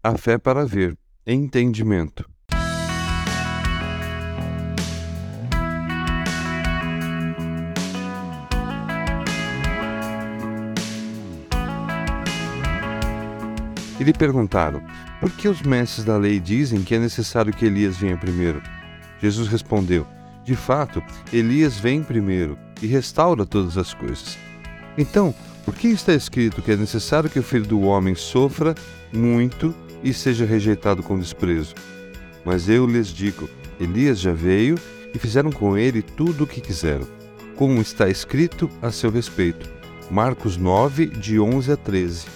A fé para ver, entendimento. E lhe perguntaram: Por que os mestres da lei dizem que é necessário que Elias venha primeiro? Jesus respondeu: De fato, Elias vem primeiro e restaura todas as coisas. Então, por que está escrito que é necessário que o filho do homem sofra muito e seja rejeitado com desprezo? Mas eu lhes digo: Elias já veio e fizeram com ele tudo o que quiseram, como está escrito a seu respeito. Marcos 9, de 11 a 13.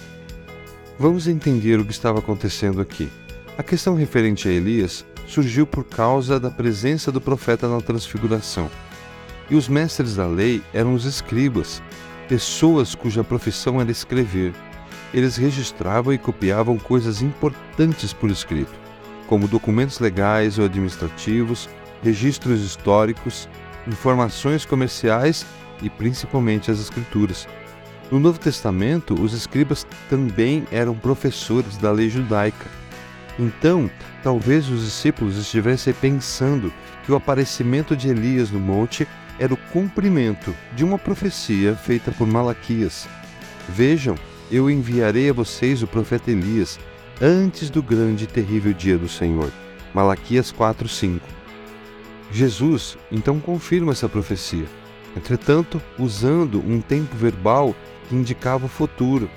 Vamos entender o que estava acontecendo aqui. A questão referente a Elias surgiu por causa da presença do profeta na transfiguração. E os mestres da lei eram os escribas, pessoas cuja profissão era escrever. Eles registravam e copiavam coisas importantes por escrito, como documentos legais ou administrativos, registros históricos, informações comerciais e principalmente as escrituras. No Novo Testamento, os escribas também eram professores da lei judaica. Então, talvez os discípulos estivessem pensando que o aparecimento de Elias no monte era o cumprimento de uma profecia feita por Malaquias. Vejam, eu enviarei a vocês o profeta Elias antes do grande e terrível dia do Senhor. Malaquias 4:5. Jesus então confirma essa profecia, entretanto, usando um tempo verbal que indicava o futuro.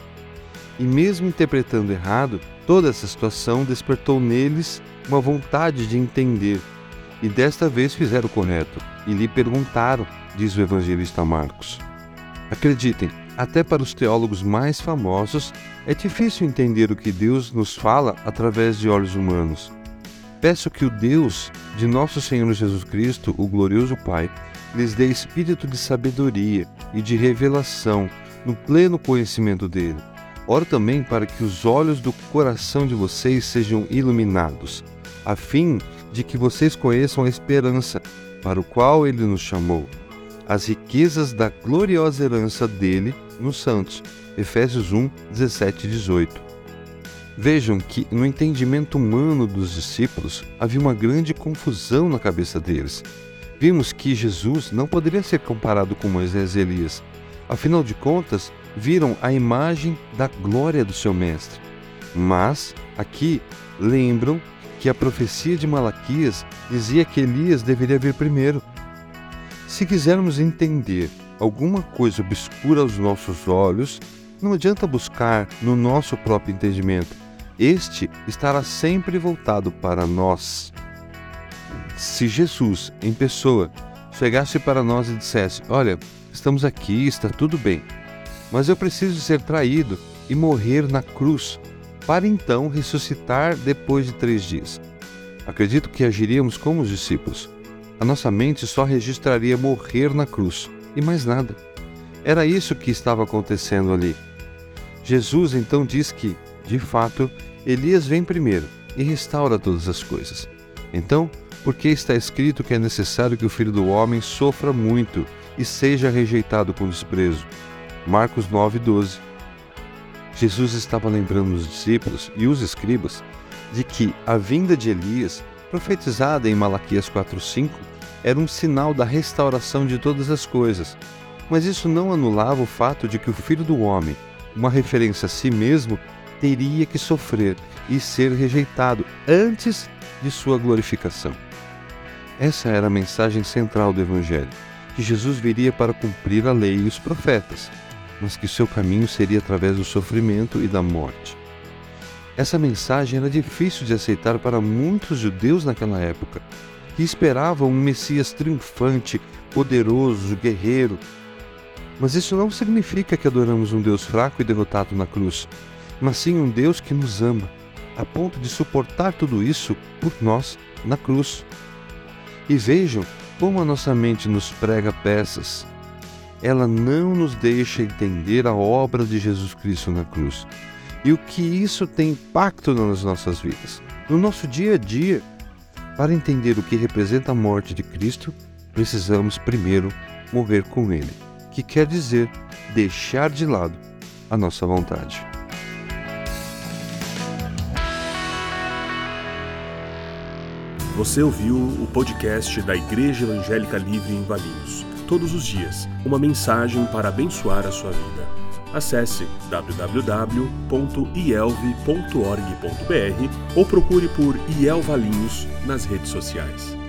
E mesmo interpretando errado, toda essa situação despertou neles uma vontade de entender. E desta vez fizeram o correto e lhe perguntaram, diz o evangelista Marcos. Acreditem, até para os teólogos mais famosos, é difícil entender o que Deus nos fala através de olhos humanos. Peço que o Deus de nosso Senhor Jesus Cristo, o glorioso Pai, lhes dê espírito de sabedoria e de revelação no pleno conhecimento dele. Oro também para que os olhos do coração de vocês sejam iluminados, a fim de que vocês conheçam a esperança para o qual ele nos chamou, as riquezas da gloriosa herança dele nos santos. Efésios 1, 17 e 18. Vejam que, no entendimento humano dos discípulos, havia uma grande confusão na cabeça deles. Vimos que Jesus não poderia ser comparado com Moisés e Elias, Afinal de contas, viram a imagem da glória do seu mestre. Mas, aqui, lembram que a profecia de Malaquias dizia que Elias deveria vir primeiro. Se quisermos entender alguma coisa obscura aos nossos olhos, não adianta buscar no nosso próprio entendimento. Este estará sempre voltado para nós. Se Jesus, em pessoa, chegasse para nós e dissesse: Olha, estamos aqui, está tudo bem, mas eu preciso ser traído e morrer na cruz, para então ressuscitar depois de três dias. Acredito que agiríamos como os discípulos. A nossa mente só registraria morrer na cruz e mais nada. Era isso que estava acontecendo ali. Jesus então diz que, de fato, Elias vem primeiro e restaura todas as coisas. Então, porque está escrito que é necessário que o filho do homem sofra muito e seja rejeitado com desprezo. Marcos 9:12. Jesus estava lembrando os discípulos e os escribas de que a vinda de Elias, profetizada em Malaquias 4:5, era um sinal da restauração de todas as coisas. Mas isso não anulava o fato de que o filho do homem, uma referência a si mesmo, teria que sofrer e ser rejeitado antes de sua glorificação. Essa era a mensagem central do Evangelho: que Jesus viria para cumprir a lei e os profetas, mas que seu caminho seria através do sofrimento e da morte. Essa mensagem era difícil de aceitar para muitos judeus naquela época, que esperavam um Messias triunfante, poderoso, guerreiro. Mas isso não significa que adoramos um Deus fraco e derrotado na cruz, mas sim um Deus que nos ama, a ponto de suportar tudo isso por nós na cruz. E vejam como a nossa mente nos prega peças. Ela não nos deixa entender a obra de Jesus Cristo na cruz e o que isso tem impacto nas nossas vidas. No nosso dia a dia, para entender o que representa a morte de Cristo, precisamos primeiro mover com Ele, que quer dizer deixar de lado a nossa vontade. Você ouviu o podcast da Igreja Evangélica Livre em Valinhos. Todos os dias, uma mensagem para abençoar a sua vida. Acesse www.ielve.org.br ou procure por IEL Valinhos nas redes sociais.